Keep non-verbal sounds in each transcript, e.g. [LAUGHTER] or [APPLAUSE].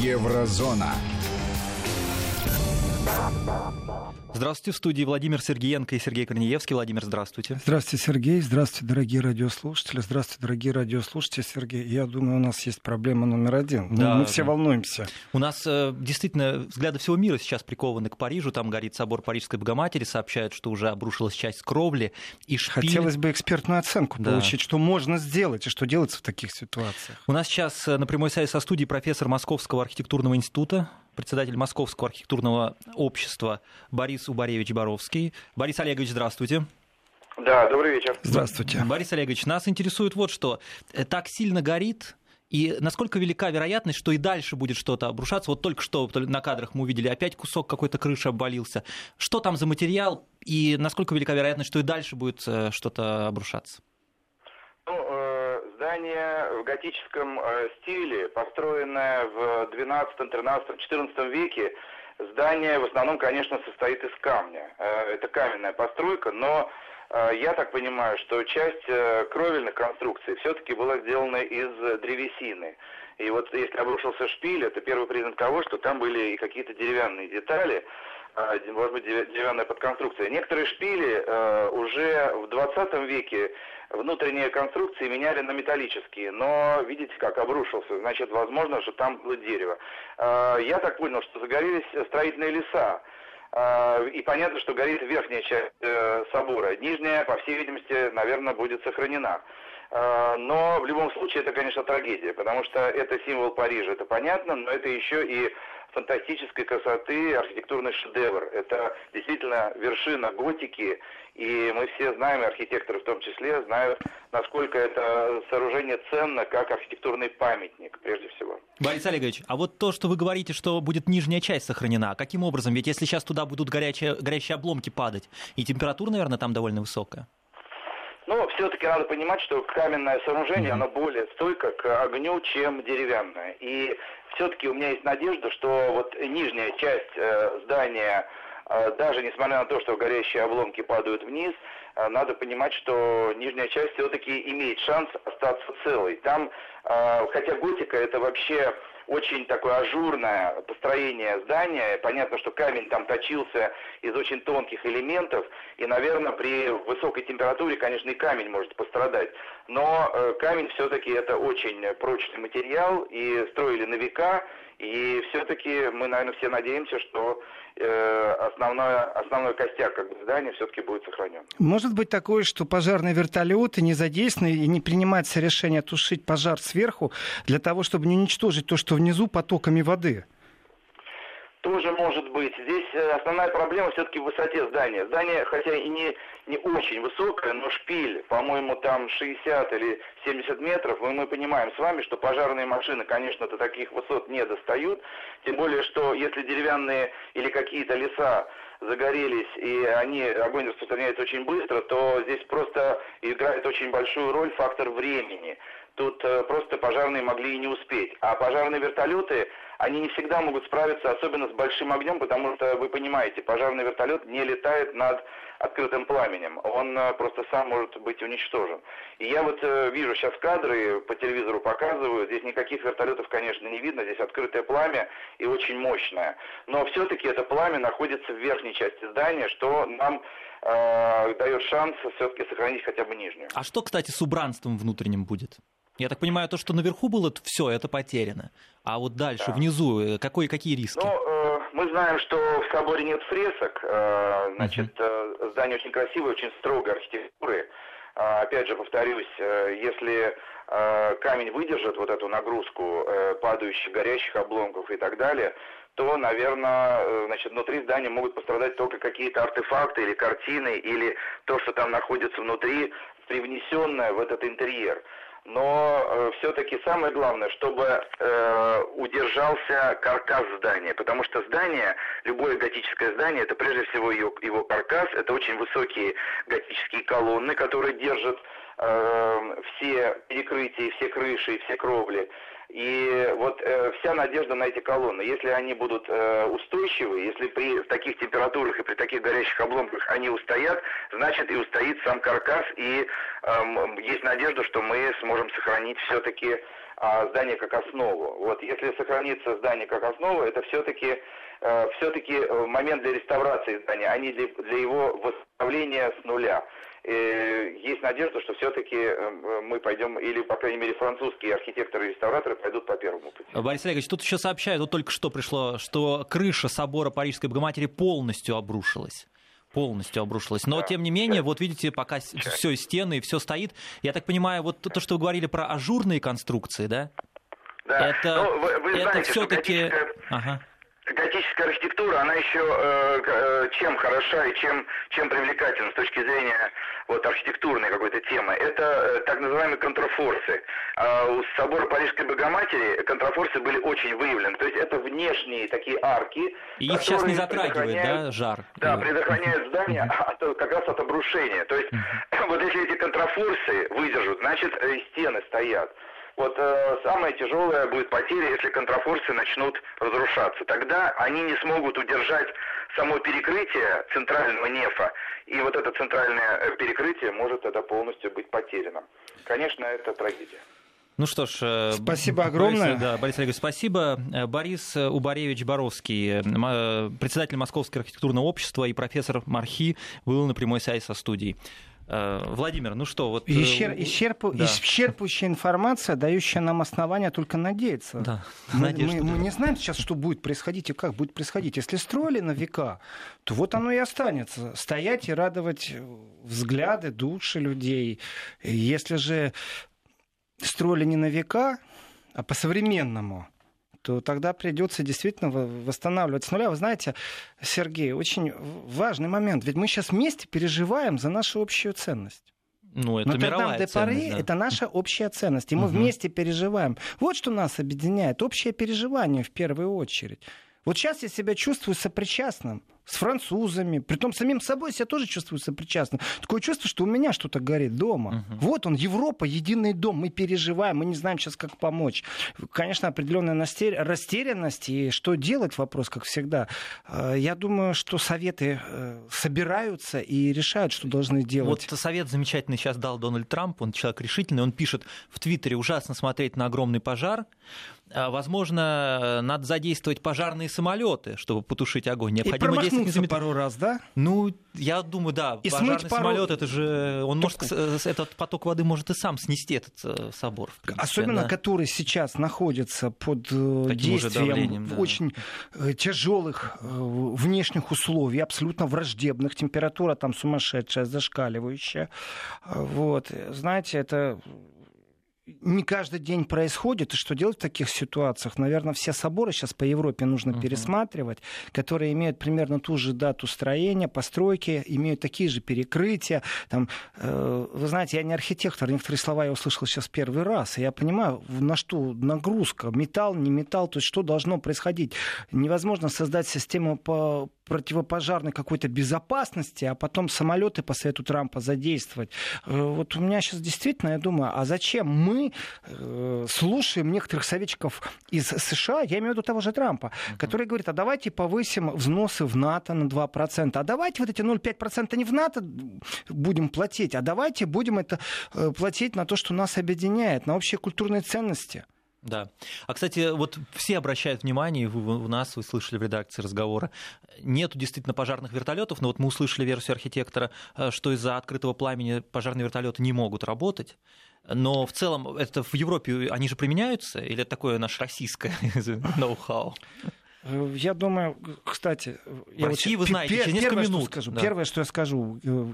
Еврозона. Здравствуйте, в студии Владимир Сергеенко и Сергей Корнеевский. Владимир, здравствуйте. Здравствуйте, Сергей. Здравствуйте, дорогие радиослушатели. Здравствуйте, дорогие радиослушатели. Сергей, я думаю, у нас есть проблема номер один. Да, мы все да. волнуемся. У нас э, действительно взгляды всего мира сейчас прикованы к Парижу. Там горит собор Парижской Богоматери. Сообщают, что уже обрушилась часть кровли. И шпиль... Хотелось бы экспертную оценку да. получить, что можно сделать и что делается в таких ситуациях. У нас сейчас э, на прямой связи со студией профессор Московского архитектурного института председатель Московского архитектурного общества Борис Убаревич Боровский. Борис Олегович, здравствуйте. Да, добрый вечер. Здравствуйте. Борис Олегович, нас интересует вот что. Э, так сильно горит, и насколько велика вероятность, что и дальше будет что-то обрушаться? Вот только что на кадрах мы увидели, опять кусок какой-то крыши обвалился. Что там за материал, и насколько велика вероятность, что и дальше будет э, что-то обрушаться? Ну, э, здание в готическом э, стиле, построенное в 12, 13, 14 веке, здание в основном, конечно, состоит из камня. Э, это каменная постройка, но я так понимаю, что часть кровельных конструкций все-таки была сделана из древесины. И вот если обрушился шпиль, это первый признак того, что там были и какие-то деревянные детали, может быть, деревянная подконструкция. Некоторые шпили уже в 20 веке внутренние конструкции меняли на металлические, но видите, как обрушился, значит, возможно, что там было дерево. А, я так понял, что загорелись строительные леса. А, и понятно, что горит верхняя часть э, собора. Нижняя, по всей видимости, наверное, будет сохранена. Но в любом случае это, конечно, трагедия, потому что это символ Парижа, это понятно, но это еще и фантастической красоты архитектурный шедевр. Это действительно вершина готики, и мы все знаем, архитекторы в том числе, знают, насколько это сооружение ценно как архитектурный памятник, прежде всего. Борис Олегович, а вот то, что вы говорите, что будет нижняя часть сохранена, каким образом? Ведь если сейчас туда будут горячие, горящие обломки падать, и температура, наверное, там довольно высокая. Но все-таки надо понимать, что каменное сооружение, оно более стойко к огню, чем деревянное. И все-таки у меня есть надежда, что вот нижняя часть э, здания, э, даже несмотря на то, что горящие обломки падают вниз, э, надо понимать, что нижняя часть все-таки имеет шанс остаться целой. Там, хотя готика это вообще очень такое ажурное построение здания. Понятно, что камень там точился из очень тонких элементов, и, наверное, при высокой температуре, конечно, и камень может пострадать. Но э, камень все-таки это очень прочный материал, и строили на века, и все-таки мы, наверное, все надеемся, что э, основной, основной костяк как бы, здания все-таки будет сохранен. Может быть такое, что пожарные вертолеты не задействованы и не принимается решение тушить пожар сверху для того, чтобы не уничтожить то, что внизу потоками воды? Тоже может быть. Здесь основная проблема все-таки в высоте здания. Здание, хотя и не, не очень высокое, но шпиль, по-моему, там 60 или 70 метров. И мы понимаем с вами, что пожарные машины, конечно, до таких высот не достают. Тем более, что если деревянные или какие-то леса загорелись, и они, огонь распространяется очень быстро, то здесь просто играет очень большую роль фактор времени. Тут э, просто пожарные могли и не успеть. А пожарные вертолеты, они не всегда могут справиться, особенно с большим огнем, потому что, вы понимаете, пожарный вертолет не летает над открытым пламенем. Он э, просто сам может быть уничтожен. И я вот э, вижу сейчас кадры, по телевизору показывают, здесь никаких вертолетов, конечно, не видно, здесь открытое пламя и очень мощное. Но все-таки это пламя находится в верхней части здания, что нам э, дает шанс все-таки сохранить хотя бы нижнюю. А что, кстати, с убранством внутренним будет? Я так понимаю, то, что наверху было, все, это потеряно. А вот дальше, да. внизу, э, какой, какие риски? Ну, э, мы знаем, что в соборе нет фресок. Э, значит, uh-huh. здание очень красивое, очень строгой архитектуры. Э, опять же, повторюсь, э, если э, камень выдержит вот эту нагрузку э, падающих, горящих обломков и так далее, то, наверное, э, значит, внутри здания могут пострадать только какие-то артефакты или картины, или то, что там находится внутри, привнесенное в этот интерьер но э, все-таки самое главное, чтобы э, удержался каркас здания, потому что здание, любое готическое здание, это прежде всего его, его каркас, это очень высокие готические колонны, которые держат все перекрытия, все крыши, все кровли. И вот э, вся надежда на эти колонны. Если они будут э, устойчивы, если при таких температурах и при таких горящих обломках они устоят, значит и устоит сам каркас, и э, есть надежда, что мы сможем сохранить все-таки э, здание как основу. Вот если сохранится здание как основа, это все-таки э, все-таки э, момент для реставрации здания, а не для, для его восстановления с нуля. Э, есть надежда, что все-таки э, мы пойдем, или, по крайней мере, французские архитекторы и реставраторы пойдут по первому пути. Борис Олегович, тут еще сообщают, вот только что пришло, что крыша собора Парижской Богоматери полностью обрушилась полностью обрушилась. Но, да, тем не менее, часть. вот видите, пока часть. все стены и все стоит. Я так понимаю, вот то, что вы говорили про ажурные конструкции, да? Да. Это, ну, вы, вы это все-таки... Ага готическая архитектура, она еще э, э, чем хороша и чем, чем привлекательна с точки зрения вот, архитектурной какой-то темы, это э, так называемые контрафорсы. А у собора Парижской Богоматери контрафорсы были очень выявлены. То есть это внешние такие арки. И их сейчас не затрагивает, да, жар? Да, предохраняют здание от, как раз от обрушения. То есть [LAUGHS] вот если эти контрафорсы выдержат, значит э, стены стоят. Вот э, самое тяжелое будет потеря, если контрафорсы начнут разрушаться. Тогда они не смогут удержать само перекрытие центрального нефа, и вот это центральное э, перекрытие может тогда полностью быть потеряно. Конечно, это трагедия. Ну что ж, э, спасибо огромное. Борис, да, Борис Олегович, спасибо. Э, Борис Убаревич Боровский, председатель Московского архитектурного общества и профессор Мархи, был на прямой связи со студией. Э, Владимир, ну что, вот... Исчер, э, исчерпу, да. Исчерпывающая информация, дающая нам основания только надеяться. Да, мы, мы, мы не знаем сейчас, что будет происходить и как будет происходить. Если строили на века, то вот оно и останется. Стоять и радовать взгляды, души людей. Если же строили не на века, а по-современному, то тогда придется действительно восстанавливать с нуля. Вы знаете, Сергей, очень важный момент. Ведь мы сейчас вместе переживаем за нашу общую ценность. Ну, это Но мировая ценность, да. это наша общая ценность, и мы угу. вместе переживаем. Вот что нас объединяет, общее переживание в первую очередь. Вот сейчас я себя чувствую сопричастным с французами, при том самим собой себя тоже чувствую сопричастным. Такое чувство, что у меня что-то горит дома. Угу. Вот он, Европа, единый дом, мы переживаем, мы не знаем сейчас, как помочь. Конечно, определенная растерянность, и что делать, вопрос, как всегда. Э, я думаю, что советы э, собираются и решают, что должны делать. Вот совет замечательный сейчас дал Дональд Трамп, он человек решительный, он пишет в Твиттере, ужасно смотреть на огромный пожар, возможно, надо задействовать пожарные самолеты, чтобы потушить огонь. Необходимо и действовать пару раз, да? Ну, я думаю, да. И пожарный пару... самолет, это же он может этот поток воды может и сам снести этот э, собор. Принципе, Особенно, да? который сейчас находится под э, Таким действием да. очень э, тяжелых внешних условий, абсолютно враждебных, температура там сумасшедшая, зашкаливающая. Вот, знаете, это не каждый день происходит, и что делать в таких ситуациях? Наверное, все соборы сейчас по Европе нужно uh-huh. пересматривать, которые имеют примерно ту же дату строения, постройки, имеют такие же перекрытия. Там, э, вы знаете, я не архитектор, некоторые слова я услышал сейчас первый раз, и я понимаю, на что нагрузка, металл, не металл, то есть что должно происходить. Невозможно создать систему по противопожарной какой-то безопасности, а потом самолеты по совету Трампа задействовать. Э, вот у меня сейчас действительно, я думаю, а зачем мы э, слушаем некоторых советчиков из США, я имею в виду того же Трампа, uh-huh. который говорит, а давайте повысим взносы в НАТО на 2%, а давайте вот эти 0,5% не в НАТО будем платить, а давайте будем это э, платить на то, что нас объединяет, на общие культурные ценности. Да. А, кстати, вот все обращают внимание, вы, у нас, вы слышали в редакции разговора, нету действительно пожарных вертолетов, но вот мы услышали версию архитектора, э, что из-за открытого пламени пожарные вертолеты не могут работать. Но в целом это в Европе они же применяются, или это такое наше российское [LAUGHS] ноу-хау? Э, я думаю, кстати... В я вот, вы знаете, через несколько первое, минут. Что скажу, да. Первое, что я скажу, э,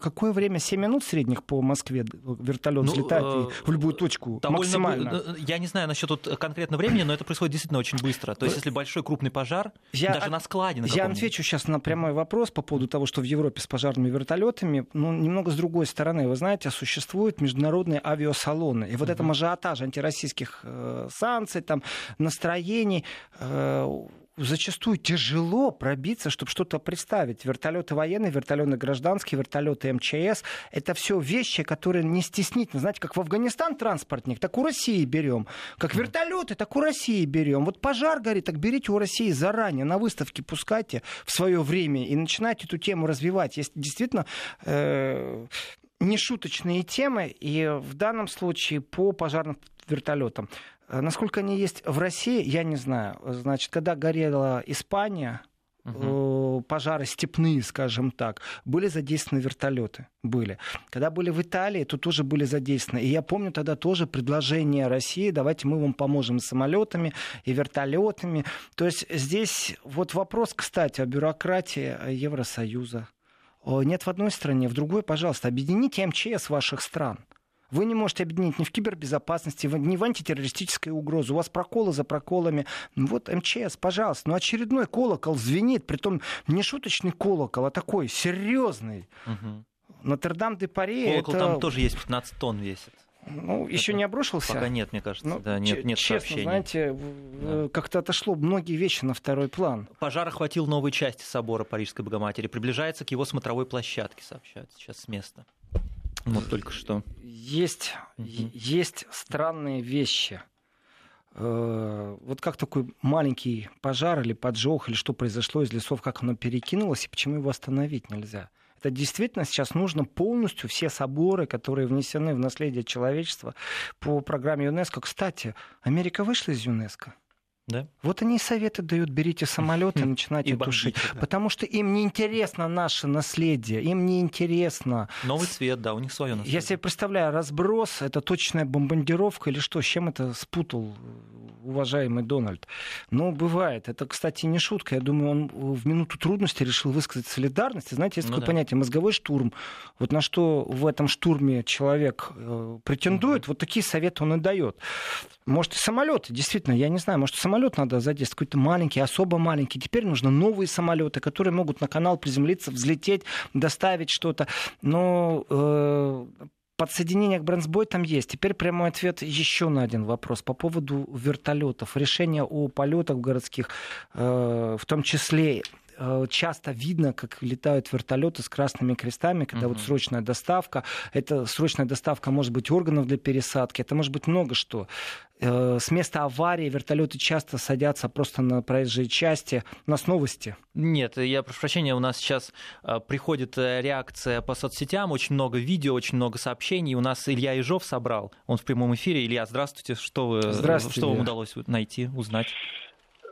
какое время 7 минут средних по Москве вертолет ну, взлетает э, в любую точку максимально? Э, я не знаю насчет тут конкретно времени, но это происходит действительно очень быстро. То есть, если большой крупный пожар, я, даже на складе на Я отвечу сейчас на прямой вопрос по поводу того, что в Европе с пожарными вертолетами, ну, немного с другой стороны. Вы знаете, существуют международные авиасалоны. И вот uh-huh. это ажиотаж антироссийских э, санкций, там, настроений, э, зачастую тяжело пробиться, чтобы что-то представить. Вертолеты военные, вертолеты гражданские, вертолеты МЧС — это все вещи, которые не стеснительно. Знаете, как в Афганистан транспортник, так у России берем. Как вертолеты, так у России берем. Вот пожар горит, так берите у России заранее, на выставке пускайте в свое время и начинайте эту тему развивать. Есть действительно э, нешуточные темы, и в данном случае по пожарным вертолетам. Э, насколько они есть в России, я не знаю. Значит, когда горела Испания, угу. пожары степные, скажем так, были задействованы вертолеты. Были. Когда были в Италии, то тоже были задействованы. И я помню тогда тоже предложение России, давайте мы вам поможем с самолетами и вертолетами. То есть здесь вот вопрос, кстати, о бюрократии Евросоюза. Нет в одной стране, в другой, пожалуйста, объедините МЧС ваших стран. Вы не можете объединить ни в кибербезопасности, ни в антитеррористической угрозе. У вас проколы за проколами. Вот МЧС, пожалуйста. Но очередной колокол звенит, притом не шуточный колокол, а такой серьезный. Угу. Нотр-Дам-де-Пари... Колокол это... там тоже есть, 15 тонн весит. Ну, это еще не обрушился. Пока нет, мне кажется, ну, да, нет, нет честно, сообщений. знаете, да. как-то отошло многие вещи на второй план. Пожар охватил новые части собора Парижской Богоматери, приближается к его смотровой площадке, сообщают сейчас с места. Вот только что. Есть, угу. есть странные вещи. Э, вот как такой маленький пожар или поджог, или что произошло из лесов, как оно перекинулось, и почему его остановить нельзя? Это действительно сейчас нужно полностью все соборы, которые внесены в наследие человечества по программе ЮНЕСКО. Кстати, Америка вышла из ЮНЕСКо. Да? Вот они и советы дают, берите самолет и начинайте тушить. Потому что им не интересно наше наследие, им не интересно. Новый цвет, да, у них свое наследие. Я себе представляю, разброс, это точная бомбардировка или что, с чем это спутал уважаемый Дональд. Но бывает. Это, кстати, не шутка. Я думаю, он в минуту трудности решил высказать солидарность. И, знаете, есть ну, такое да. понятие мозговой штурм. Вот на что в этом штурме человек э, претендует, угу. вот такие советы он и дает. Может, и самолеты, действительно, я не знаю, может, самолет надо задействовать, какой-то маленький, особо маленький. Теперь нужны новые самолеты, которые могут на канал приземлиться, взлететь, доставить что-то. Но э, подсоединение к Брэнсбой там есть. Теперь прямой ответ еще на один вопрос по поводу вертолетов. Решение о полетах городских, э, в том числе часто видно, как летают вертолеты с красными крестами, когда угу. вот срочная доставка. Это срочная доставка может быть органов для пересадки, это может быть много что. Э, с места аварии вертолеты часто садятся просто на проезжей части. У нас новости. Нет, я прошу прощения, у нас сейчас э, приходит реакция по соцсетям, очень много видео, очень много сообщений. У нас Илья Ежов собрал, он в прямом эфире. Илья, здравствуйте, что, вы, здравствуйте, что вам удалось найти, узнать?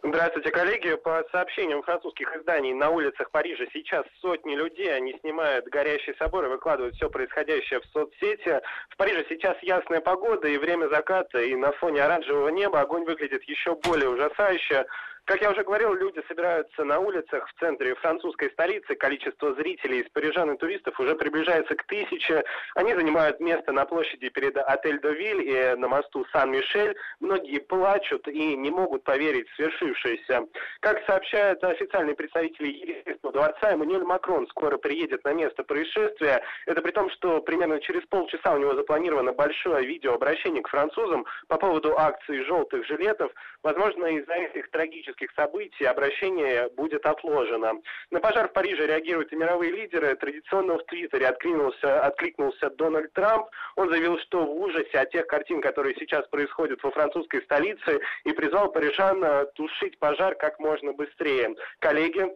Здравствуйте, коллеги. По сообщениям французских изданий, на улицах Парижа сейчас сотни людей, они снимают горящий собор и выкладывают все происходящее в соцсети. В Париже сейчас ясная погода и время заката, и на фоне оранжевого неба огонь выглядит еще более ужасающе. Как я уже говорил, люди собираются на улицах в центре французской столицы. Количество зрителей из парижан и туристов уже приближается к тысяче. Они занимают место на площади перед отель Довиль и на мосту Сан-Мишель. Многие плачут и не могут поверить в свершившееся. Как сообщают официальные представители Елисейского дворца, Эммануэль Макрон скоро приедет на место происшествия. Это при том, что примерно через полчаса у него запланировано большое видеообращение к французам по поводу акции желтых жилетов. Возможно, из-за этих трагических политических событий обращение будет отложено. На пожар в Париже реагируют и мировые лидеры. Традиционно в Твиттере откликнулся, откликнулся Дональд Трамп. Он заявил, что в ужасе от тех картин, которые сейчас происходят во французской столице, и призвал парижан э, тушить пожар как можно быстрее. Коллеги?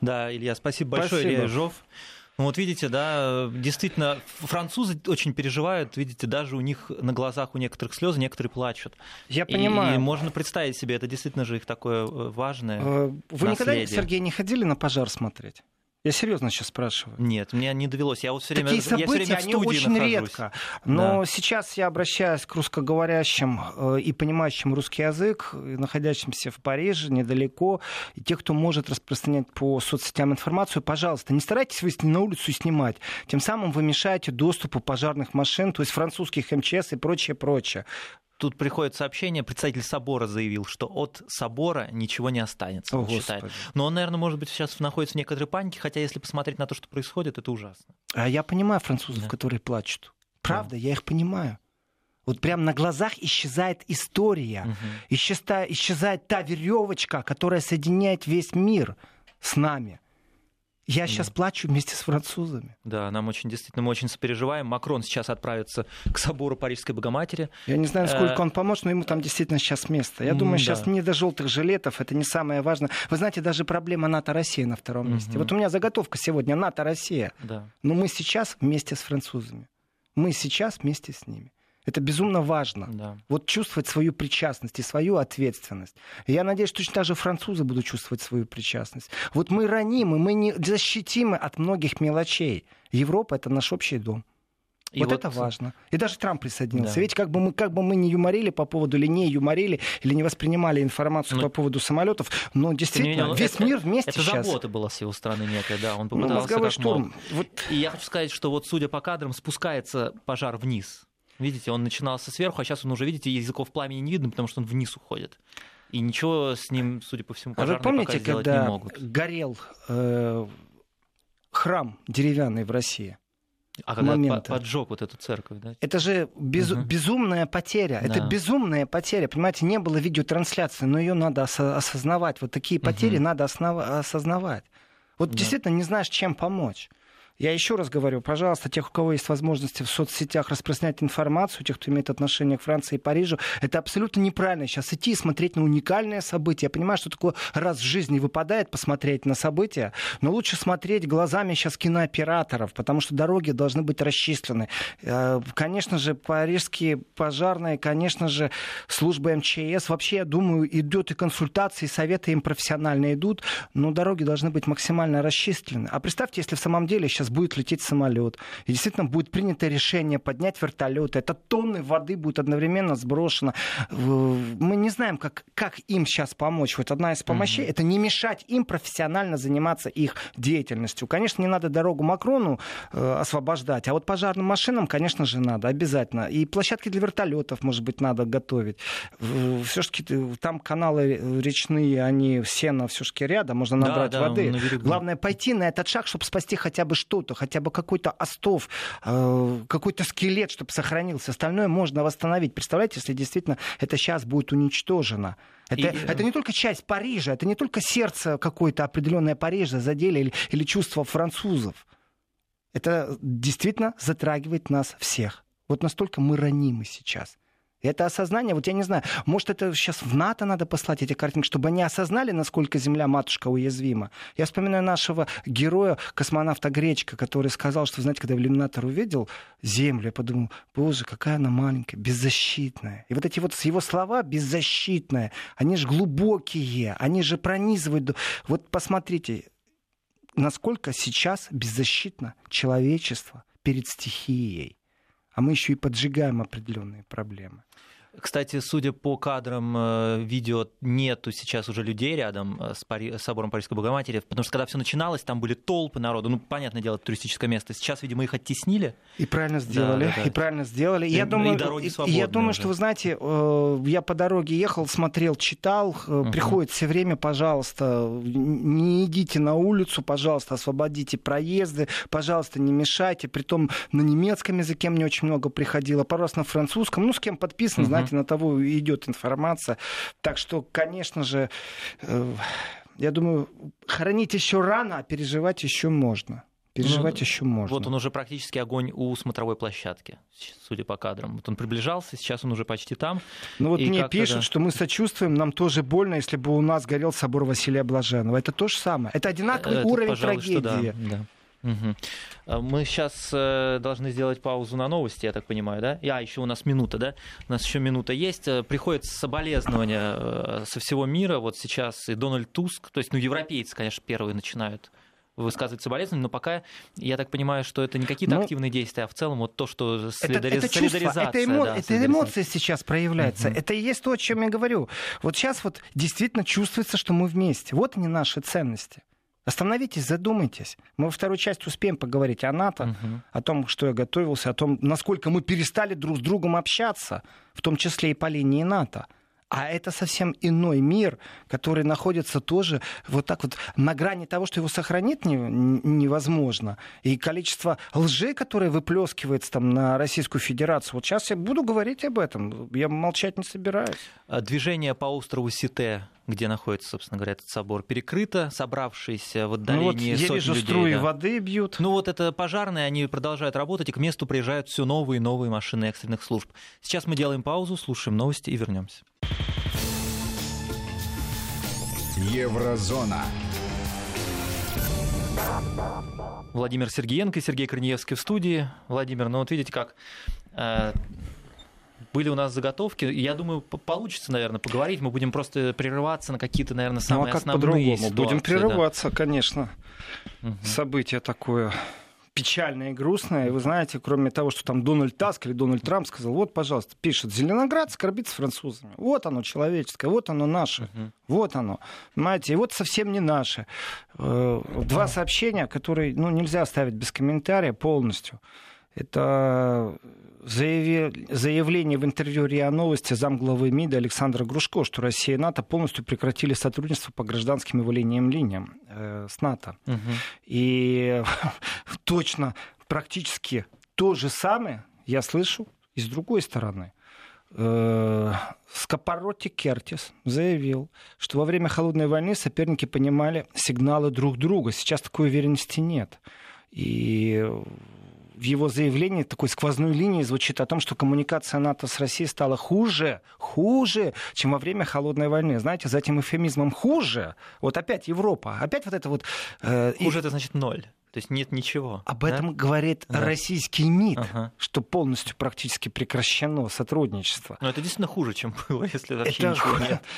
Да, Илья, спасибо большое, спасибо. Илья Жов. Ну вот видите, да, действительно, французы очень переживают, видите, даже у них на глазах у некоторых слезы, некоторые плачут. Я понимаю. И можно представить себе, это действительно же их такое э, важное. Э, вы наследие. никогда, Сергей, не ходили на пожар смотреть? Я серьезно сейчас спрашиваю. Нет, мне не довелось. Я вот все время, Такие события, я все время в они очень нахожусь. редко. Но да. сейчас я обращаюсь к русскоговорящим э, и понимающим русский язык, находящимся в Париже, недалеко, и тех, кто может распространять по соцсетям информацию, пожалуйста, не старайтесь выйти на улицу и снимать. Тем самым вы мешаете доступу пожарных машин, то есть французских МЧС и прочее, прочее. Тут приходит сообщение, представитель собора заявил, что от собора ничего не останется. О, считает. Но он, наверное, может быть, сейчас находится в некоторой панике, хотя если посмотреть на то, что происходит, это ужасно. А я понимаю французов, да. которые плачут. Правда, да. я их понимаю. Вот прям на глазах исчезает история, угу. исчезает, исчезает та веревочка, которая соединяет весь мир с нами. Я сейчас плачу вместе с французами. Да, нам очень действительно, мы очень сопереживаем. Макрон сейчас отправится к собору Парижской Богоматери. Я не знаю, сколько э, он поможет, но ему там действительно сейчас место. Я думаю, да. сейчас не до желтых жилетов, это не самое важное. Вы знаете, даже проблема НАТО-Россия на втором месте. Угу. Вот у меня заготовка сегодня НАТО-Россия. Да. Но мы сейчас вместе с французами. Мы сейчас вместе с ними. Это безумно важно. Да. Вот чувствовать свою причастность и свою ответственность. Я надеюсь, что точно так же французы будут чувствовать свою причастность. Вот мы ранимы, мы не защитимы от многих мелочей. Европа — это наш общий дом. И вот, вот это важно. И даже Трамп присоединился. Да. Ведь как бы, мы, как бы мы не юморили по поводу, или не юморили, или не воспринимали информацию ну, по поводу самолетов, но действительно, не, весь это, мир вместе это сейчас. Это забота была с его стороны некая, да. Он попытался ну, мозговой штурм. Вот... И я хочу сказать, что вот судя по кадрам, спускается пожар вниз. Видите, он начинался сверху, а сейчас он уже, видите, языков пламени не видно, потому что он вниз уходит. И ничего с ним, судя по всему, пожарные а вы помните, пока сделать когда не могут. горел э, храм деревянный в России? А когда момента. поджег вот эту церковь, да? Это же без, угу. безумная потеря. Да. Это безумная потеря. Понимаете, не было видеотрансляции, но ее надо осознавать. Вот такие потери угу. надо основ... осознавать. Вот да. действительно не знаешь, чем помочь. Я еще раз говорю, пожалуйста, тех, у кого есть возможности в соцсетях распространять информацию, тех, кто имеет отношение к Франции и Парижу, это абсолютно неправильно. Сейчас идти и смотреть на уникальное событие. Я понимаю, что такое раз в жизни выпадает посмотреть на события, но лучше смотреть глазами сейчас кинооператоров, потому что дороги должны быть расчислены. Э, конечно же, парижские пожарные, конечно же, службы МЧС. Вообще, я думаю, идет и консультации, и советы им профессионально идут, но дороги должны быть максимально расчислены. А представьте, если в самом деле сейчас сейчас будет лететь самолет, и действительно будет принято решение поднять вертолет, это тонны воды будет одновременно сброшено. Мы не знаем, как, как им сейчас помочь. Вот одна из помощей mm-hmm. это не мешать им профессионально заниматься их деятельностью. Конечно, не надо дорогу Макрону э, освобождать, а вот пожарным машинам, конечно же, надо обязательно. И площадки для вертолетов, может быть, надо готовить. Все-таки там каналы речные, они сено все-таки рядом, можно набрать да, да, воды. Главное пойти на этот шаг, чтобы спасти хотя бы что что-то, хотя бы какой-то остов, э, какой-то скелет, чтобы сохранился. Остальное можно восстановить. Представляете, если действительно это сейчас будет уничтожено. Это, и... это не только часть Парижа, это не только сердце какое-то определенное Парижа задели или, или чувство французов. Это действительно затрагивает нас всех. Вот настолько мы ранимы сейчас. Это осознание, вот я не знаю, может, это сейчас в НАТО надо послать эти картинки, чтобы они осознали, насколько Земля-матушка уязвима. Я вспоминаю нашего героя, космонавта Гречка, который сказал, что, знаете, когда в иллюминатор увидел Землю, я подумал, боже, какая она маленькая, беззащитная. И вот эти вот его слова беззащитная, они же глубокие, они же пронизывают. Вот посмотрите, насколько сейчас беззащитно человечество перед стихией. А мы еще и поджигаем определенные проблемы. Кстати, судя по кадрам э, видео, нету сейчас уже людей рядом э, с, Пари... с собором Парижской Богоматери, потому что когда все начиналось, там были толпы народу. Ну, понятное дело, это туристическое место. Сейчас, видимо, их оттеснили. И правильно сделали. Да, да, да. И правильно сделали. И, я думаю, и я думаю, уже. что вы знаете, э, я по дороге ехал, смотрел, читал. Угу. Приходит все время, пожалуйста, не идите на улицу, пожалуйста, освободите проезды, пожалуйста, не мешайте. Притом на немецком языке мне очень много приходило, пожалуйста, на французском. Ну, с кем подписан, угу. знаете, знаете, на того идет информация. Так что, конечно же, э, я думаю, хоронить еще рано, а переживать еще можно. Переживать ну, еще можно. Вот он уже практически огонь у смотровой площадки, судя по кадрам. Вот он приближался, сейчас он уже почти там. Ну вот мне пишут, да... что мы сочувствуем, нам тоже больно, если бы у нас горел собор Василия Блаженного. Это то же самое. Это одинаковый Это, уровень пожалуй, трагедии. Да, да. Угу. Мы сейчас э, должны сделать паузу на новости, я так понимаю, да? А, еще у нас минута, да? У нас еще минута есть. Э, приходят соболезнования со всего мира. Вот сейчас и Дональд Туск, то есть, ну, европейцы, конечно, первые начинают высказывать соболезнования, но пока я так понимаю, что это не какие-то ну, активные действия, а в целом вот то, что солидари... это, это солидаризация. Это, эмо... да, это эмоция сейчас проявляется. Uh-huh. Это и есть то, о чем я говорю. Вот сейчас вот действительно чувствуется, что мы вместе. Вот они наши ценности. Остановитесь, задумайтесь. Мы во второй части успеем поговорить о НАТО, угу. о том, что я готовился, о том, насколько мы перестали друг с другом общаться, в том числе и по линии НАТО. А это совсем иной мир, который находится тоже вот так вот на грани того, что его сохранить не, невозможно. И количество лжи, которое выплескивается там на Российскую Федерацию. Вот сейчас я буду говорить об этом. Я молчать не собираюсь. А движение по острову Сите где находится, собственно говоря, этот собор, перекрыто, собравшиеся в отдалении ну вот я вижу, людей. струи да. воды бьют. Ну вот это пожарные, они продолжают работать, и к месту приезжают все новые и новые машины экстренных служб. Сейчас мы делаем паузу, слушаем новости и вернемся. Еврозона. Владимир Сергеенко и Сергей Корнеевский в студии. Владимир, ну вот видите как, э, были у нас заготовки. Я думаю, получится, наверное, поговорить. Мы будем просто прерываться на какие-то, наверное, самые ну, а как основные по-другому? Будем прерываться, да. конечно. Угу. Событие такое печальное и грустное. И вы знаете, кроме того, что там Дональд Таск или Дональд Трамп сказал, вот, пожалуйста, пишет, Зеленоград скорбит с французами. Вот оно человеческое, вот оно наше, uh-huh. вот оно. Понимаете, и вот совсем не наше. Э, два сообщения, которые ну, нельзя оставить без комментария полностью. Это заявление в интервью РИА Новости замглавы МИДа Александра Грушко, что Россия и НАТО полностью прекратили сотрудничество по гражданским авиалиниям линиям э, с НАТО. Угу. И [LAUGHS] точно, практически то же самое я слышу и с другой стороны. Э, Скопороти Кертис заявил, что во время холодной войны соперники понимали сигналы друг друга. Сейчас такой уверенности нет. И в его заявлении такой сквозной линии звучит о том, что коммуникация НАТО с Россией стала хуже, хуже, чем во время холодной войны. Знаете, за этим эфемизмом хуже. Вот опять Европа, опять вот это вот... Э, хуже и... это значит ноль. То есть нет ничего. Об да? этом говорит да. российский МИД, ага. что полностью практически прекращено сотрудничество. Но это действительно хуже, чем было, [LAUGHS] если вообще это... ничего нет. [LAUGHS]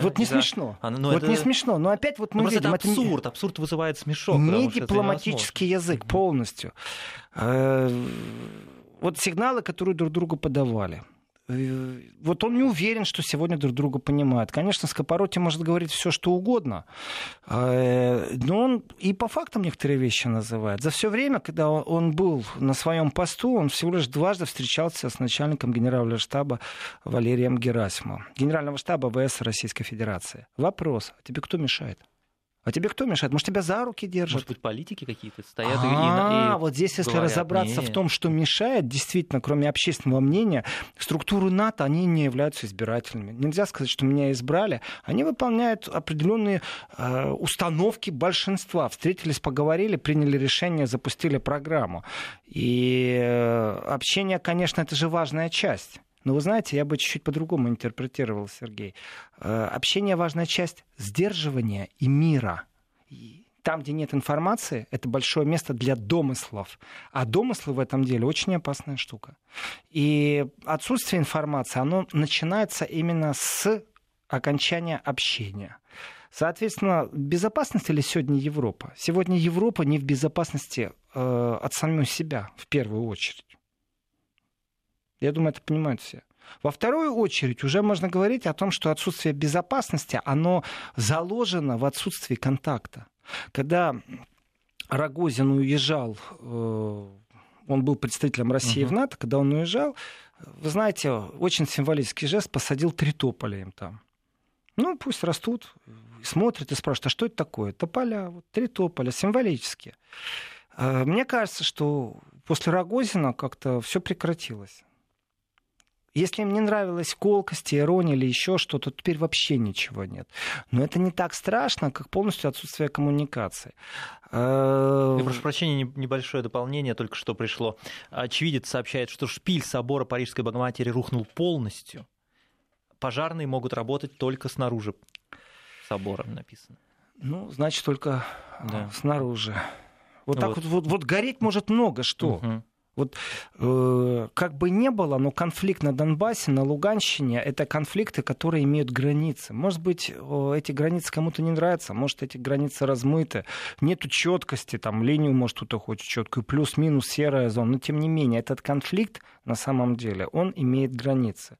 Вот не да. смешно. А, ну, вот это... не смешно. Но опять вот мы ну, видим... Это абсурд. Это... Абсурд вызывает смешок. Не дипломатический язык полностью. Э, вот сигналы, которые друг другу подавали. Вот он не уверен, что сегодня друг друга понимают. Конечно, Скопороти может говорить все, что угодно, э, но он и по фактам некоторые вещи называет. За все время, когда он был на своем посту, он всего лишь дважды встречался с начальником генерального штаба Валерием Герасимовым, генерального штаба ВС Российской Федерации. Вопрос, а тебе кто мешает? А тебе кто мешает? Может, тебя за руки держат? Может быть, политики какие-то стоят а, и, и вот здесь, если говорят, разобраться нет. в том, что мешает, действительно, кроме общественного мнения, структуру НАТО, они не являются избирательными. Нельзя сказать, что меня избрали. Они выполняют определенные э, установки большинства. Встретились, поговорили, приняли решение, запустили программу. И э, общение, конечно, это же важная часть. Но вы знаете, я бы чуть-чуть по-другому интерпретировал, Сергей. Э, общение важная часть сдерживания и мира. Там, где нет информации, это большое место для домыслов. А домыслы в этом деле очень опасная штука. И отсутствие информации, оно начинается именно с окончания общения. Соответственно, безопасность ли сегодня Европа? Сегодня Европа не в безопасности э, от самой себя в первую очередь. Я думаю, это понимают все. Во вторую очередь уже можно говорить о том, что отсутствие безопасности, оно заложено в отсутствии контакта. Когда Рогозин уезжал, э, он был представителем России uh-huh. в НАТО, когда он уезжал, вы знаете, очень символический жест, посадил три тополя им там. Ну, пусть растут, смотрят и спрашивают, а что это такое? Тополя, вот, три тополя, символические. Э, мне кажется, что после Рогозина как-то все прекратилось. Если им не нравилась колкость, ирония или еще что-то, то теперь вообще ничего нет. Но это не так страшно, как полностью отсутствие коммуникации. Я прошу прощения, небольшое дополнение только что пришло. Очевидец сообщает, что шпиль собора Парижской Богоматери рухнул полностью. Пожарные могут работать только снаружи собора, написано. Ну, значит, только да. снаружи. Вот, вот так вот, вот, вот гореть может много что. Угу. Вот э, как бы не было, но конфликт на Донбассе, на Луганщине, это конфликты, которые имеют границы. Может быть, э, эти границы кому-то не нравятся, может, эти границы размыты, нету четкости, там линию, может, кто-то хочет четкую, плюс-минус серая зона, но тем не менее, этот конфликт на самом деле, он имеет границы.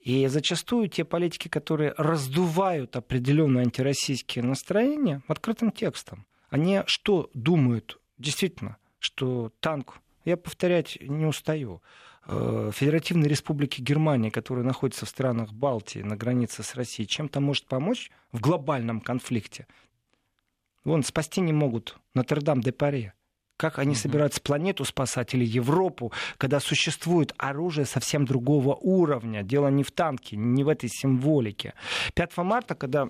И зачастую те политики, которые раздувают определенные антироссийские настроения открытым текстом, они что думают? Действительно, что танк я повторять не устаю. э, Федеративной Республики Германия, которая находится в странах Балтии на границе с Россией, чем-то может помочь в глобальном конфликте? Вон, спасти не могут Нотр-Дам-де-Паре. Как они собираются планету спасать или Европу, когда существует оружие совсем другого уровня? Дело не в танке, не в этой символике. 5 марта, когда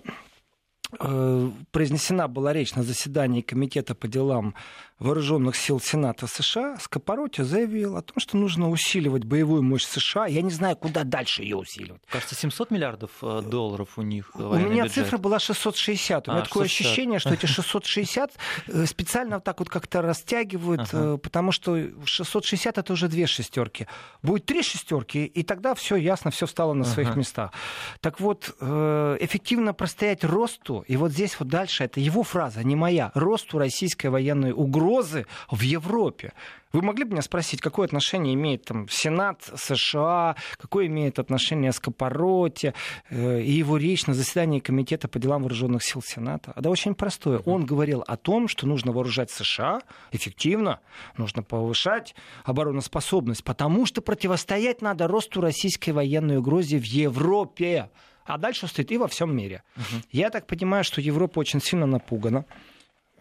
Э, произнесена была речь на заседании Комитета по делам вооруженных сил Сената США, Скопороти заявил о том, что нужно усиливать боевую мощь США. Я не знаю, куда дальше ее усиливать. Кажется, 700 миллиардов э, долларов у них. У меня бюджет. цифра была 660. У меня а, такое 660. ощущение, что эти [LAUGHS] 660 э, специально вот так вот как-то растягивают, ага. потому что 660 это уже две шестерки. Будет три шестерки, и тогда все ясно, все встало на своих ага. местах. Так вот, эффективно простоять росту, и вот здесь вот дальше, это его фраза, не моя, росту российской военной угрозы угрозы в Европе. Вы могли бы меня спросить, какое отношение имеет там, Сенат США, какое имеет отношение Скопороте э, и его речь на заседании Комитета по делам вооруженных сил Сената? Да очень простое. Он говорил о том, что нужно вооружать США эффективно, нужно повышать обороноспособность, потому что противостоять надо росту российской военной угрозы в Европе. А дальше стоит и во всем мире. Угу. Я так понимаю, что Европа очень сильно напугана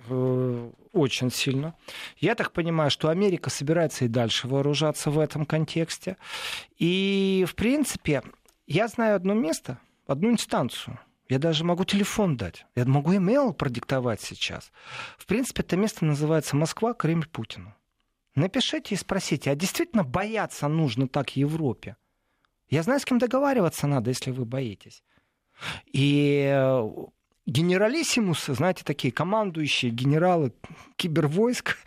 очень сильно. Я так понимаю, что Америка собирается и дальше вооружаться в этом контексте. И, в принципе, я знаю одно место, одну инстанцию. Я даже могу телефон дать. Я могу имейл продиктовать сейчас. В принципе, это место называется Москва, Кремль, Путину. Напишите и спросите, а действительно бояться нужно так Европе? Я знаю, с кем договариваться надо, если вы боитесь. И генералиссимусы, знаете, такие командующие генералы кибервойск,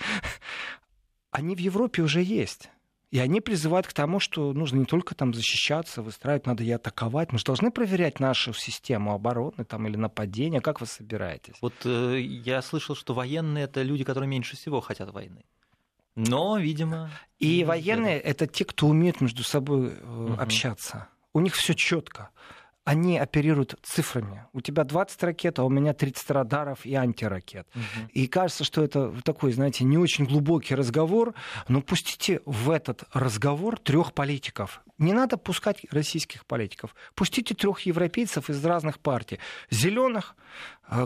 [LAUGHS] они в Европе уже есть. И они призывают к тому, что нужно не только там защищаться, выстраивать, надо и атаковать. Мы же должны проверять нашу систему обороны там, или нападения. Как вы собираетесь? Вот э, я слышал, что военные это люди, которые меньше всего хотят войны. Но, видимо. И военные это те, кто умеет между собой э, угу. общаться. У них все четко они оперируют цифрами. У тебя 20 ракет, а у меня 30 радаров и антиракет. Угу. И кажется, что это такой, знаете, не очень глубокий разговор, но пустите в этот разговор трех политиков. Не надо пускать российских политиков. Пустите трех европейцев из разных партий. Зеленых,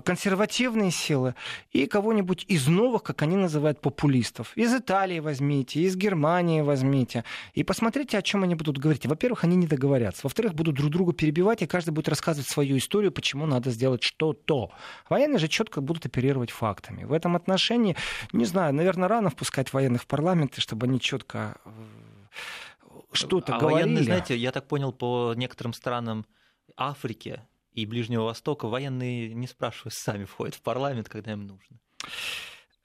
консервативные силы и кого-нибудь из новых, как они называют, популистов. Из Италии возьмите, из Германии возьмите. И посмотрите, о чем они будут говорить. Во-первых, они не договорятся. Во-вторых, будут друг друга перебивать, и каждый будет рассказывать свою историю, почему надо сделать что-то. Военные же четко будут оперировать фактами. В этом отношении, не знаю, наверное, рано впускать военных в парламент, чтобы они четко э, что-то а говорили. Военные, знаете, я так понял, по некоторым странам Африки и Ближнего Востока военные, не спрашивая, сами входят в парламент, когда им нужно.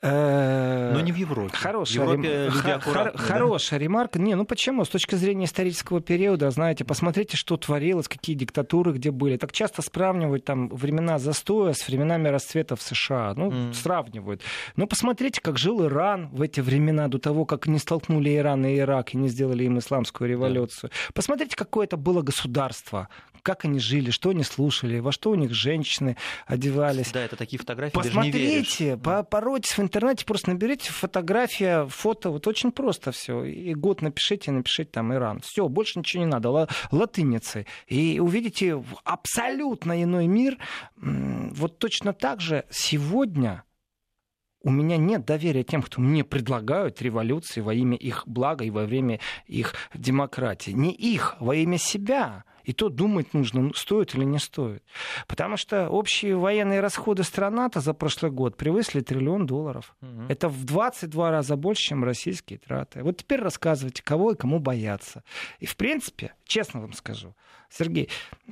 Э, Но не в Европе. Хорошая, в Европе рем... Хор... да? Хорошая ремарка. Не, ну почему? С точки зрения исторического периода, знаете, посмотрите, что творилось, какие диктатуры где были. Так часто сравнивают там времена застоя с временами расцвета в США. Ну, mm. сравнивают. Но посмотрите, как жил Иран в эти времена, до того, как не столкнули Иран и Ирак и не сделали им исламскую революцию. Yeah. Посмотрите, какое это было государство, как они жили, что они слушали, во что у них женщины одевались. Да, это такие фотографии, Посмотрите, по поройтесь в интернете, просто наберите фотография, фото, вот очень просто все. И год напишите, напишите там Иран. Все, больше ничего не надо, латыницей. И увидите абсолютно иной мир. Вот точно так же сегодня у меня нет доверия тем, кто мне предлагают революции во имя их блага и во время их демократии. Не их, во имя себя. И то думать нужно, стоит или не стоит. Потому что общие военные расходы страны-то за прошлый год превысили триллион долларов. Угу. Это в 22 раза больше, чем российские траты. Вот теперь рассказывайте, кого и кому бояться. И в принципе, честно вам скажу, Сергей, э,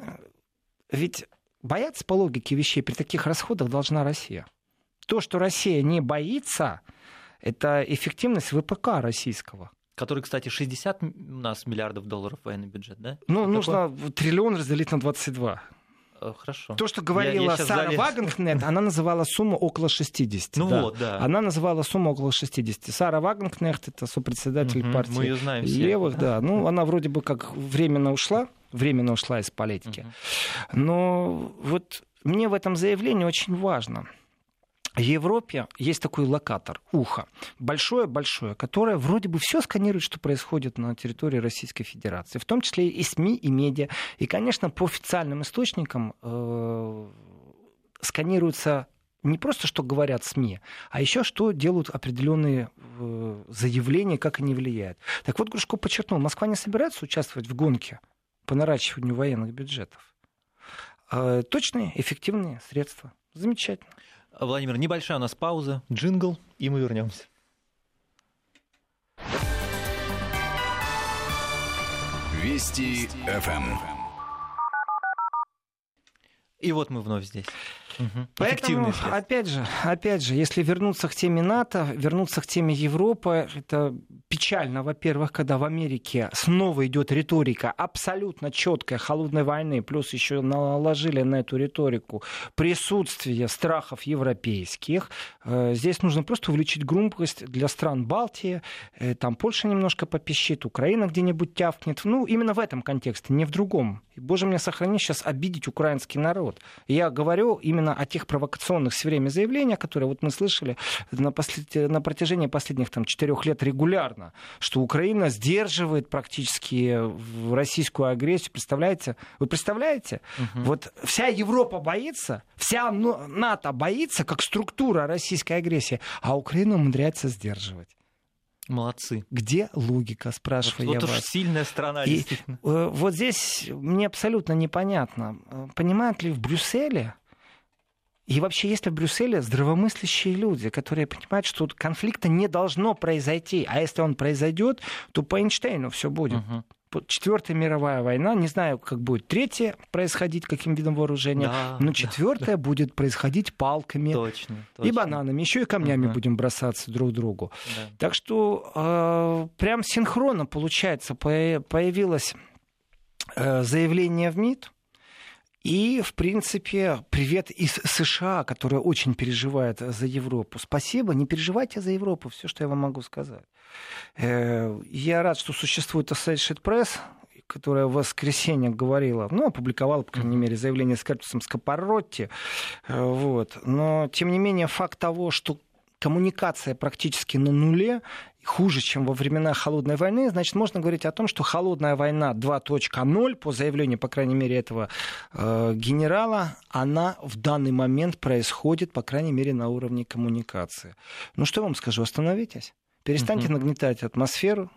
ведь бояться по логике вещей при таких расходах должна Россия. То, что Россия не боится, это эффективность ВПК российского. Который, кстати, 60 у нас миллиардов долларов военный бюджет, да? Ну, Что нужно такое? триллион разделить на 22. Э, хорошо. То, что говорила я, я Сара залез. Вагенкнет, она называла сумму около 60. Ну да. вот, да. Она называла сумму около 60. Сара Вагенкнет, это сопредседатель угу, партии мы ее знаем левых, да. [LAUGHS] Ну, она вроде бы как временно ушла, временно ушла из политики. Угу. Но вот мне в этом заявлении очень важно – В Европе есть такой локатор, ухо, большое-большое, которое вроде бы все сканирует, что происходит на территории Российской Федерации, в том числе и СМИ, и медиа. И, конечно, по официальным источникам э, сканируются не просто, что говорят СМИ, а еще что делают определенные э, заявления, как они влияют. Так вот, Грушко подчеркнул, Москва не собирается участвовать в гонке по наращиванию военных бюджетов. Э, точные, эффективные средства. Замечательно. Владимир, небольшая у нас пауза, джингл, и мы вернемся. Вести ФМ. И вот мы вновь здесь. Угу. Поэтому, опять же, опять же, если вернуться к теме НАТО, вернуться к теме Европы, это печально, во-первых, когда в Америке снова идет риторика абсолютно четкая холодной войны, плюс еще наложили на эту риторику присутствие страхов европейских. Э, здесь нужно просто увеличить громкость для стран Балтии, э, там Польша немножко попищит, Украина где-нибудь тявкнет. Ну, именно в этом контексте, не в другом. И, боже меня сохрани, сейчас обидеть украинский народ. Я говорю именно о тех провокационных все время заявлениях, которые вот мы слышали на, послед... на протяжении последних там, четырех лет регулярно, что Украина сдерживает практически российскую агрессию. Представляете? Вы представляете? Угу. Вот вся Европа боится, вся НАТО боится, как структура российской агрессии, а Украина умудряется сдерживать. Молодцы. Где логика, спрашиваю вот, я вот вас. сильная страна, И, действительно. Э, вот здесь мне абсолютно непонятно, э, понимают ли в Брюсселе, и вообще есть ли в Брюсселе здравомыслящие люди, которые понимают, что конфликта не должно произойти, а если он произойдет, то по Эйнштейну все будет. Угу. Четвертая мировая война, не знаю, как будет третья происходить, каким видом вооружения, да, но четвертая да. будет происходить палками точно, точно. и бананами, еще и камнями угу. будем бросаться друг другу. Да. Так что э, прям синхронно получается появилось э, заявление в МИД и, в принципе, привет из США, которая очень переживает за Европу. Спасибо, не переживайте за Европу, все, что я вам могу сказать. Э, я рад, что существует Associated Press, которая в воскресенье говорила, ну, опубликовала, по крайней мере, заявление с Кертисом Скопоротти. Э, вот. Но, тем не менее, факт того, что коммуникация практически на нуле, хуже, чем во времена Холодной войны, значит, можно говорить о том, что Холодная война 2.0, по заявлению, по крайней мере, этого э, генерала, она в данный момент происходит, по крайней мере, на уровне коммуникации. Ну, что я вам скажу, остановитесь. Перестаньте нагнетать атмосферу,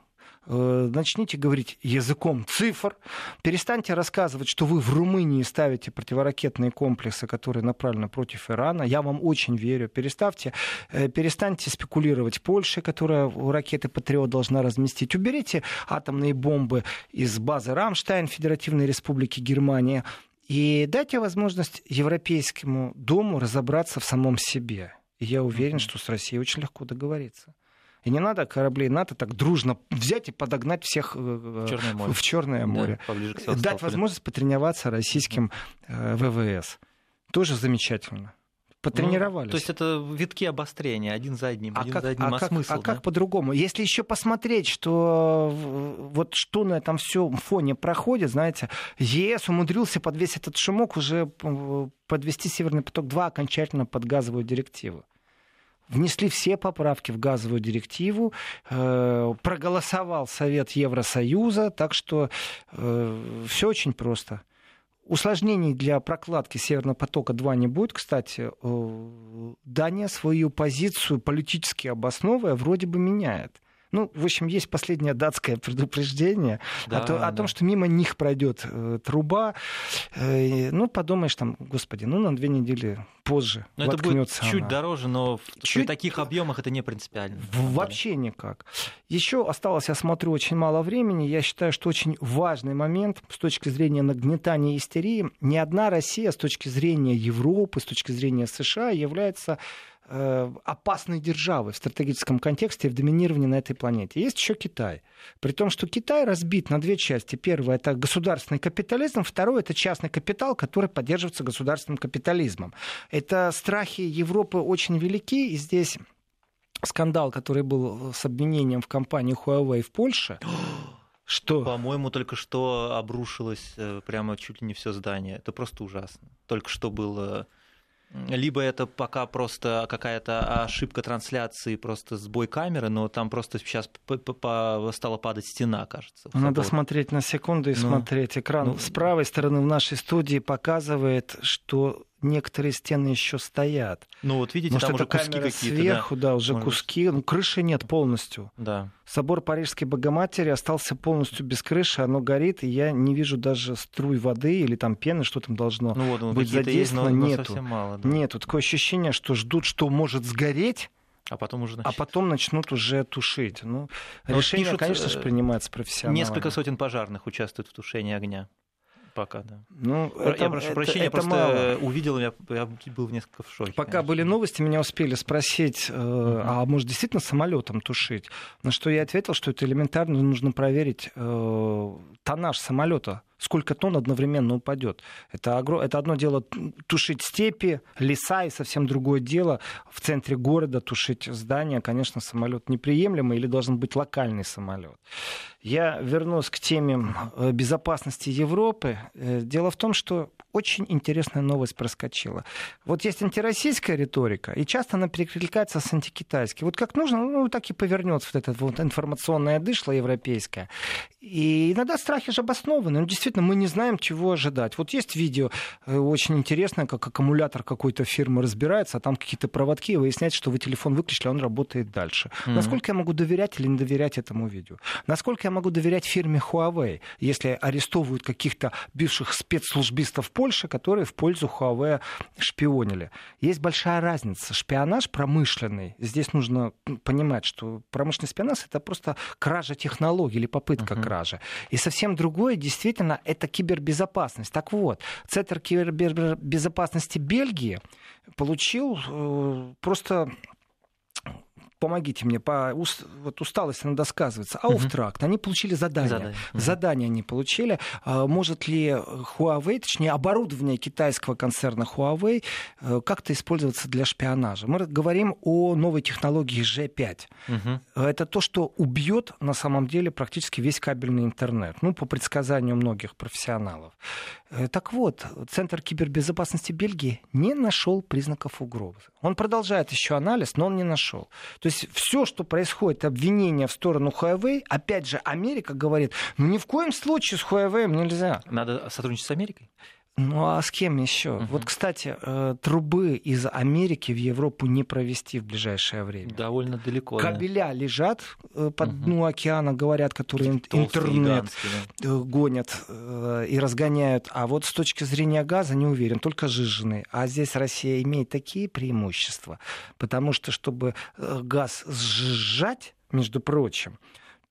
Э, начните говорить языком цифр, перестаньте рассказывать, что вы в Румынии ставите противоракетные комплексы, которые направлены против Ирана. Я вам очень верю. Переставьте, э, перестаньте спекулировать Польшей, которая ракеты Патриот должна разместить. Уберите атомные бомбы из базы Рамштайн Федеративной Республики Германия и дайте возможность Европейскому дому разобраться в самом себе. И я уверен, что с Россией очень легко договориться. И не надо кораблей НАТО так дружно взять и подогнать всех э, в Черное море. В Черное море. Да, Дать возможность потренироваться российским э, ВВС. Тоже замечательно потренировались. Ну, то есть это витки обострения один за одним, а один как, за одним. А, а как, смысл? А да? как по-другому? Если еще посмотреть, что вот что на этом всем фоне проходит, знаете, ЕС умудрился под весь этот шумок уже подвести Северный поток-2 окончательно под газовую директиву внесли все поправки в газовую директиву, э, проголосовал Совет Евросоюза, так что э, все очень просто. Усложнений для прокладки Северного потока-2 не будет. Кстати, э, Дания свою позицию политически обосновывая вроде бы меняет. Ну, в общем, есть последнее датское предупреждение да, о, то, да. о том, что мимо них пройдет э, труба. Э, ну, подумаешь, там, господи, ну, на две недели позже но это будет чуть она. дороже, но чуть... при таких объемах это не принципиально. Вообще никак. Еще осталось, я смотрю, очень мало времени. Я считаю, что очень важный момент с точки зрения нагнетания истерии. Ни одна Россия с точки зрения Европы, с точки зрения США является опасной державы в стратегическом контексте в доминировании на этой планете. Есть еще Китай. При том, что Китай разбит на две части. Первое – это государственный капитализм, второе – это частный капитал, который поддерживается государственным капитализмом. Это страхи Европы очень велики, и здесь скандал, который был с обвинением в компании Huawei в Польше, [GASPS] что? По-моему, только что обрушилось э, прямо чуть ли не все здание. Это просто ужасно. Только что было Либо это пока просто какая-то ошибка трансляции, просто сбой камеры, но там просто сейчас стала падать стена, кажется. Надо смотреть на секунду и ну, смотреть. Экран ну, с правой стороны в нашей студии показывает, что некоторые стены еще стоят. Ну вот видите, Может, там уже куски какие-то. Сверху, да, да уже Может куски. Ну, крыши нет полностью. Да. Собор Парижской Богоматери остался полностью без крыши, оно горит, и я не вижу даже струй воды или там пены, что там должно ну, вот, ну, быть задействовано. Есть, но, нету. Но мало, да. Нету. Такое ощущение, что ждут, что может сгореть, а потом уже начнут. А потом начнут уже тушить. Ну, Но решение, пишут, конечно же, э, принимается профессионально. Несколько сотен пожарных участвуют в тушении огня пока, да. Ну, я это, прошу это, прощения, это просто мало. увидел, я, я был в несколько в шоке. Пока конечно. были новости, меня успели спросить, э, uh-huh. а может действительно самолетом тушить? На что я ответил, что это элементарно нужно проверить э, тоннаж самолета сколько тонн одновременно упадет. Это, огром... это одно дело тушить степи, леса, и совсем другое дело в центре города тушить здания. Конечно, самолет неприемлемый или должен быть локальный самолет. Я вернусь к теме э, безопасности Европы. Э, дело в том, что очень интересная новость проскочила. Вот есть антироссийская риторика, и часто она перекликается с антикитайской. Вот как нужно, ну, так и повернется вот эта вот информационная дышло европейская. И иногда страхи же обоснованы. Ну, действительно, мы не знаем, чего ожидать. Вот есть видео э, очень интересное, как аккумулятор какой-то фирмы разбирается, а там какие-то проводки, и выясняется, что вы телефон выключили, а он работает дальше. Mm-hmm. Насколько я могу доверять или не доверять этому видео? Насколько я могу доверять фирме Huawei, если арестовывают каких-то бывших спецслужбистов Польши, которые в пользу Huawei шпионили? Есть большая разница. Шпионаж промышленный. Здесь нужно понимать, что промышленный шпионаж это просто кража технологий или попытка uh-huh. кражи. И совсем другое, действительно, это кибербезопасность. Так вот, Центр кибербезопасности Бельгии получил э, просто помогите мне, по уст, вот усталость надо сказывается, а Ауфтракт, они получили задание. Задание, задание они получили. А, может ли Huawei, точнее оборудование китайского концерна Huawei э, как-то использоваться для шпионажа? Мы говорим о новой технологии G5. Угу. Это то, что убьет на самом деле практически весь кабельный интернет, ну, по предсказанию многих профессионалов. Э, так вот, Центр кибербезопасности Бельгии не нашел признаков угрозы. Он продолжает еще анализ, но он не нашел. То есть все, что происходит, обвинения в сторону Huawei, опять же, Америка говорит, ну ни в коем случае с Huawei нельзя. Надо сотрудничать с Америкой? Ну а с кем еще? Угу. Вот, кстати, э, трубы из Америки в Европу не провести в ближайшее время. Довольно далеко. Кабеля да. лежат э, под угу. дну океана, говорят, которые Толстые, интернет да. Э, гонят и разгоняют. А вот с точки зрения газа не уверен, только жиженый. А здесь Россия имеет такие преимущества, потому что, чтобы газ сжать, между прочим,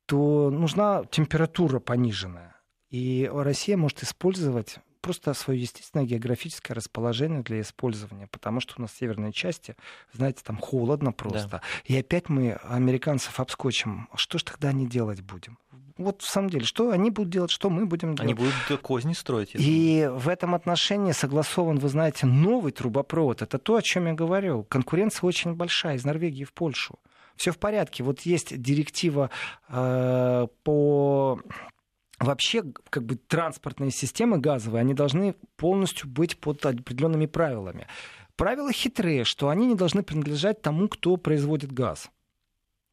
то нужна температура пониженная. И Россия может использовать просто свое естественное географическое расположение для использования, потому что у нас в северной части, знаете, там холодно просто. Да. И опять мы американцев обскочим. Что ж тогда они делать будем? вот в самом деле, что они будут делать, что мы будем делать. Они будут козни строить. И в этом отношении согласован, вы знаете, новый трубопровод. Это то, о чем я говорю. Конкуренция очень большая из Норвегии в Польшу. Все в порядке. Вот есть директива э, по вообще как бы транспортные системы газовые, они должны полностью быть под определенными правилами. Правила хитрые, что они не должны принадлежать тому, кто производит газ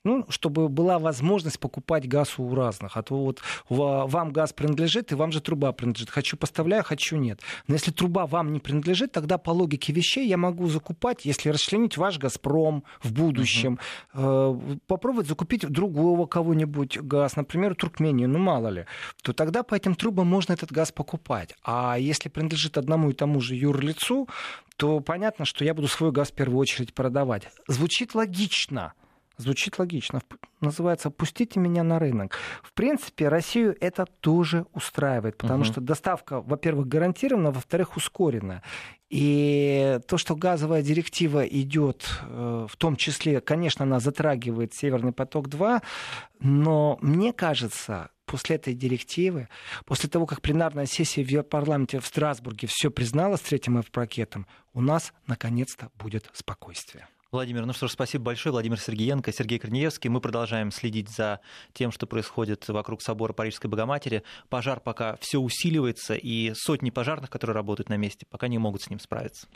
ну, чтобы была возможность покупать газ у разных. А то вот вам газ принадлежит, и вам же труба принадлежит. Хочу поставляю, хочу нет. Но если труба вам не принадлежит, тогда по логике вещей я могу закупать, если расчленить ваш «Газпром» в будущем, uh-huh. попробовать закупить другого кого-нибудь газ, например, Туркмению, ну мало ли, то тогда по этим трубам можно этот газ покупать. А если принадлежит одному и тому же юрлицу, то понятно, что я буду свой газ в первую очередь продавать. Звучит логично. Звучит логично. Называется «Пустите меня на рынок». В принципе, Россию это тоже устраивает, потому угу. что доставка, во-первых, гарантирована, во-вторых, ускорена. И то, что газовая директива идет, э, в том числе, конечно, она затрагивает Северный поток-2, но мне кажется, после этой директивы, после того, как пленарная сессия в парламенте в Страсбурге все признала с третьим F-пакетом, у нас наконец-то будет спокойствие. Владимир, ну что ж, спасибо большое. Владимир Сергеенко, Сергей Корнеевский. Мы продолжаем следить за тем, что происходит вокруг собора Парижской Богоматери. Пожар пока все усиливается, и сотни пожарных, которые работают на месте, пока не могут с ним справиться.